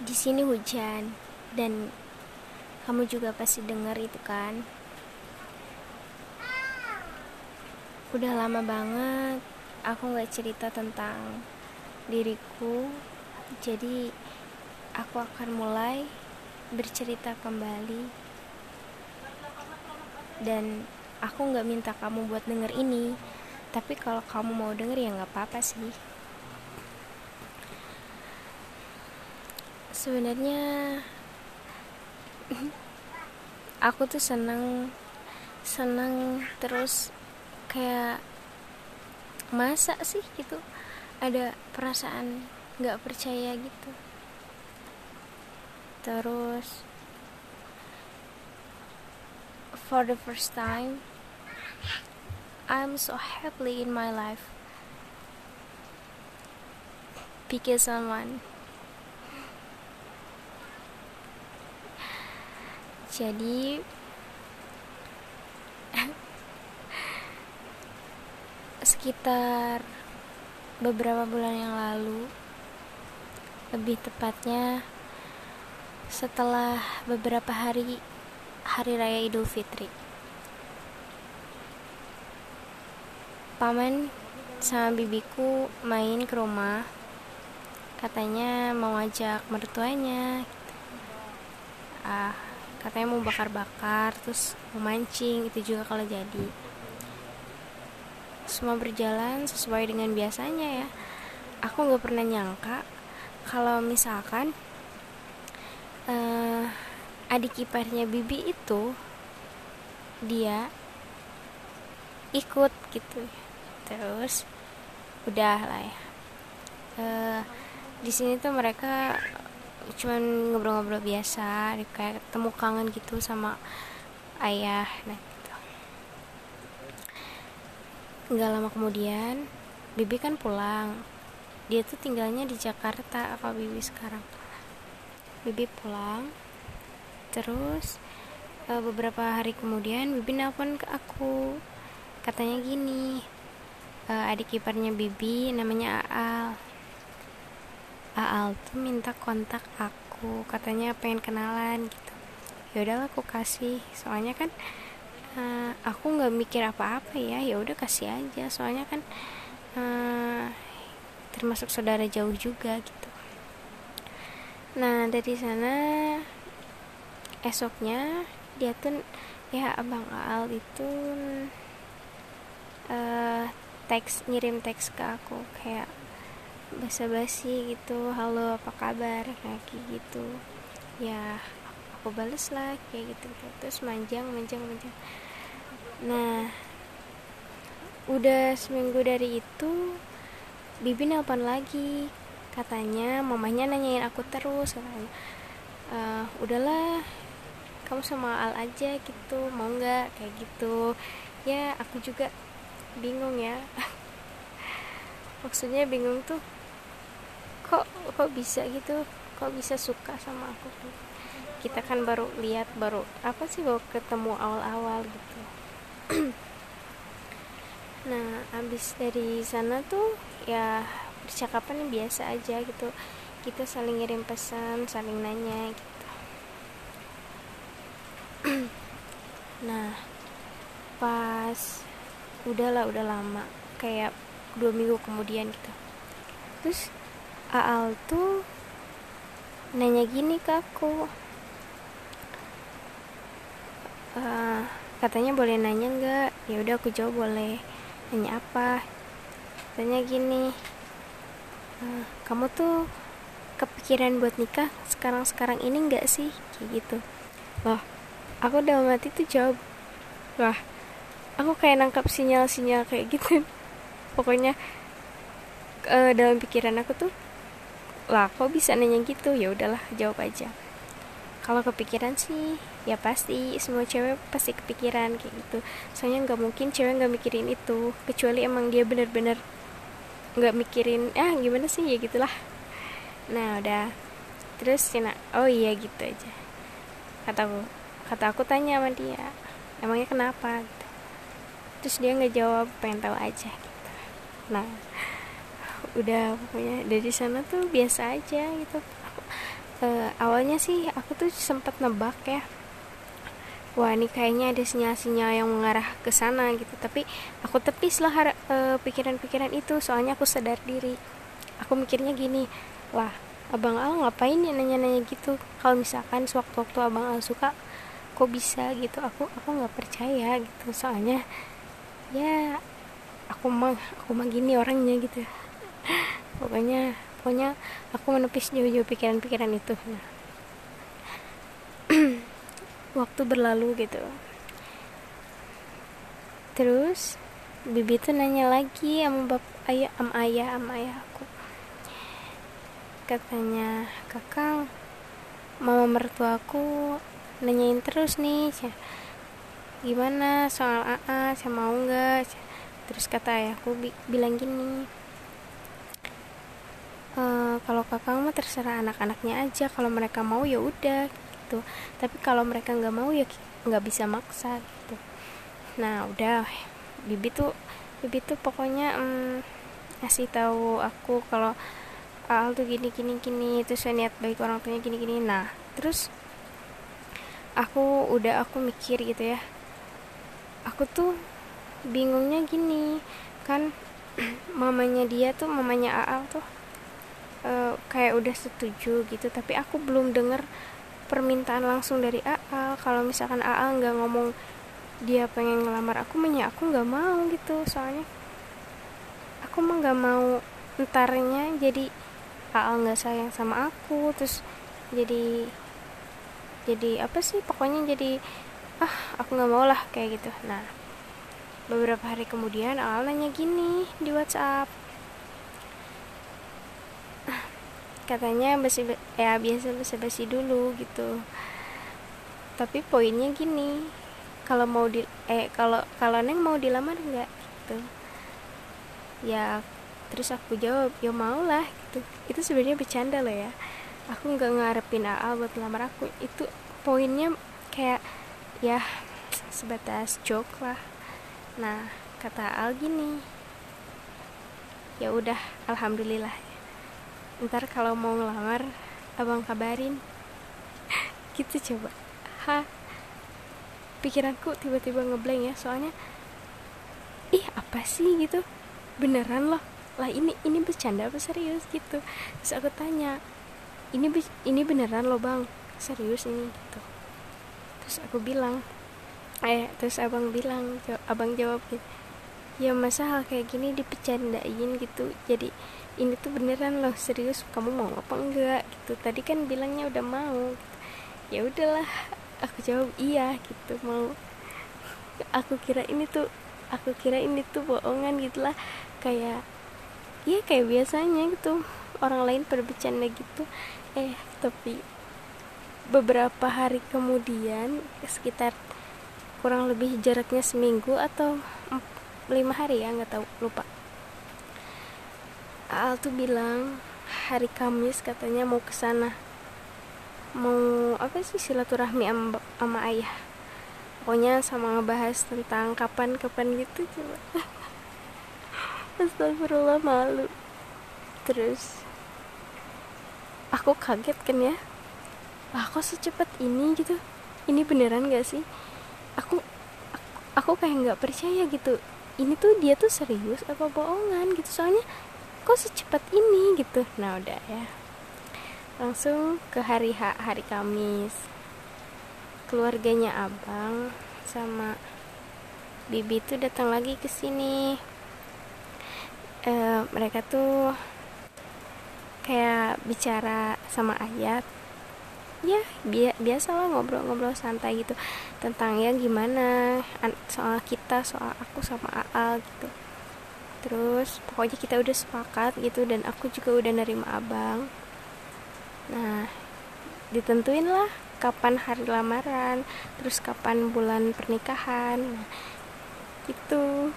di sini hujan. Dan kamu juga pasti dengar itu kan? Udah lama banget aku nggak cerita tentang diriku. Jadi aku akan mulai bercerita kembali. Dan aku nggak minta kamu buat denger ini. Tapi kalau kamu mau denger ya nggak apa-apa sih sebenarnya aku tuh seneng seneng terus kayak masa sih gitu. Ada perasaan nggak percaya gitu. Terus for the first time I'm so happily in my life. Because someone jadi sekitar beberapa bulan yang lalu lebih tepatnya setelah beberapa hari hari raya Idul Fitri. Paman sama bibiku main ke rumah. Katanya mau ajak mertuanya. Ah katanya mau bakar-bakar terus mau mancing itu juga kalau jadi. Semua berjalan sesuai dengan biasanya ya. Aku nggak pernah nyangka kalau misalkan uh, adik iparnya bibi itu dia ikut gitu. Terus udah lah ya. Uh, di sini tuh mereka cuman ngobrol-ngobrol biasa kayak ketemu kangen gitu sama ayah nah nggak lama kemudian Bibi kan pulang. Dia tuh tinggalnya di Jakarta apa Bibi sekarang. Bibi pulang terus e, beberapa hari kemudian Bibi nelpon ke aku. Katanya gini e, adik iparnya Bibi namanya Aal Aal tuh minta kontak aku katanya pengen kenalan gitu. Ya udahlah aku kasih. Soalnya kan uh, aku nggak mikir apa-apa ya. Ya udah kasih aja. Soalnya kan uh, termasuk saudara jauh juga gitu. Nah dari sana esoknya dia tuh ya abang Al itu uh, teks ngirim teks ke aku. Kayak basa-basi gitu. Halo apa kabar? Kayak gitu. Ya aku bales lah kayak gitu, gitu. Terus manjang manjang manjang. Nah udah seminggu dari itu bibi nelpon lagi. Katanya mamanya nanyain aku terus katanya. E, udahlah kamu sama Al aja gitu mau nggak? Kayak gitu. Ya aku juga bingung ya. Maksudnya bingung tuh kok kok bisa gitu? Kok bisa suka sama aku kita kan baru lihat baru apa sih baru ketemu awal-awal gitu. Nah abis dari sana tuh ya percakapan biasa aja gitu. Kita saling ngirim pesan saling nanya gitu. Nah pas udahlah udah lama kayak dua minggu kemudian gitu. Terus Aal tuh nanya gini ke aku. Uh, katanya boleh nanya nggak? Ya udah aku jawab boleh. Nanya apa? Katanya gini uh, kamu tuh kepikiran buat nikah sekarang sekarang ini nggak sih? Kayak gitu. Loh aku udah mati tuh jawab wah aku kayak nangkap sinyal-sinyal kayak gitu. Pokoknya uh, dalam pikiran aku tuh lah kok bisa nanya gitu? Ya udahlah jawab aja. Kalau kepikiran sih ya pasti semua cewek pasti kepikiran kayak gitu. Soalnya nggak mungkin cewek nggak mikirin itu kecuali emang dia bener-bener nggak mikirin ah gimana sih? Ya gitulah. Nah udah. Terus Cina oh iya gitu aja. Kataku kata aku tanya sama dia emangnya kenapa? Gitu. terus dia nggak jawab pengen tahu aja gitu. Nah udah pokoknya dari sana tuh biasa aja gitu. Uh, awalnya sih aku tuh sempat nebak ya. Wah ini kayaknya ada sinyal-sinyal yang mengarah ke sana gitu. Tapi aku tepis lah pikiran pikiran-pikiran itu. Soalnya aku sadar diri. Aku mikirnya gini lah abang Al ngapain ya nanya-nanya gitu? Kalau misalkan sewaktu-waktu abang Al suka kok bisa gitu? Aku aku nggak percaya gitu. Soalnya ya aku mah aku mah gini orangnya gitu pokoknya pokoknya aku menepis jauh-jauh pikiran-pikiran itu. Waktu berlalu gitu. Terus bibi tuh nanya lagi sama bap ayah sama ayah sama ayah aku. Katanya kakang mama mertua aku nanyain terus nih gimana soal AA saya mau nggak? Terus kata ayahku bi bilang gini kalau kakang mah terserah anak-anaknya aja. Kalau mereka mau ya udah gitu. Tapi kalau mereka nggak mau ya nggak bisa maksa gitu. Nah udah. Bibi tuh bibi tuh pokoknya mm, ngasih tahu aku kalau Al tuh gini gini gini itu saya niat baik orang tuanya gini gini. Nah terus aku udah aku mikir gitu ya. Aku tuh bingungnya gini kan mamanya dia tuh mamanya Aal tuh uh, kayak udah setuju gitu tapi aku belum denger permintaan langsung dari AA kalau misalkan AA nggak ngomong dia pengen ngelamar aku menya aku nggak mau gitu. Soalnya aku mah nggak mau entarnya jadi AA nggak sayang sama aku terus jadi jadi apa sih pokoknya jadi ah aku nggak mau lah kayak gitu. Nah beberapa hari kemudian AA nanya gini di WhatsApp katanya basi ya biasa basa basi dulu gitu. Tapi poinnya gini kalau mau di eh kalau kalau neng mau dilamar nggak gitu? Ya terus aku jawab ya mau lah gitu. Itu sebenarnya bercanda loh ya. Aku nggak ngarepin AA buat lamar aku. Itu poinnya kayak ya sebatas joke lah. Nah kata Al gini ya udah alhamdulillah ntar kalau mau ngelamar abang kabarin. Gitu coba. Ha. Pikiranku tiba-tiba ngeblank ya soalnya ih apa sih? Gitu. Beneran loh. Lah ini ini bercanda apa serius? Gitu. Terus aku tanya ini ini beneran loh bang? Serius ini? Gitu. Terus aku bilang eh terus abang bilang abang jawab gitu ya masa hal kayak gini dipecandain gitu? Jadi ini tuh beneran loh serius? Kamu mau apa enggak? Gitu. Tadi kan bilangnya udah mau. Gitu. ya udahlah aku jawab iya gitu. Mau aku kira ini tuh aku kira ini tuh bohongan gitulah. Kayak iya kayak biasanya gitu. Orang lain bercanda gitu. Eh tapi beberapa hari kemudian sekitar kurang lebih jaraknya seminggu atau lima hari ya nggak tahu lupa Al tuh bilang hari Kamis katanya mau ke sana. Mau apa sih silaturahmi sama, ayah? Pokoknya sama ngebahas tentang kapan-kapan gitu coba. Astagfirullah malu. Terus aku kaget kan ya? Lah kok secepat ini gitu? Ini beneran gak sih? Aku aku, aku kayak nggak percaya gitu. Ini tuh dia tuh serius apa bohongan gitu? Soalnya kok secepat ini gitu. Nah udah ya. Langsung ke hari H hari Kamis. Keluarganya abang sama bibi tuh datang lagi ke sini. E, mereka tuh kayak bicara sama ayat ya bi biasa lah ngobrol-ngobrol santai gitu tentang ya gimana soal kita soal aku sama Aal gitu terus pokoknya kita udah sepakat gitu dan aku juga udah nerima abang. Nah ditentuin lah kapan hari lamaran terus kapan bulan pernikahan. Nah, gitu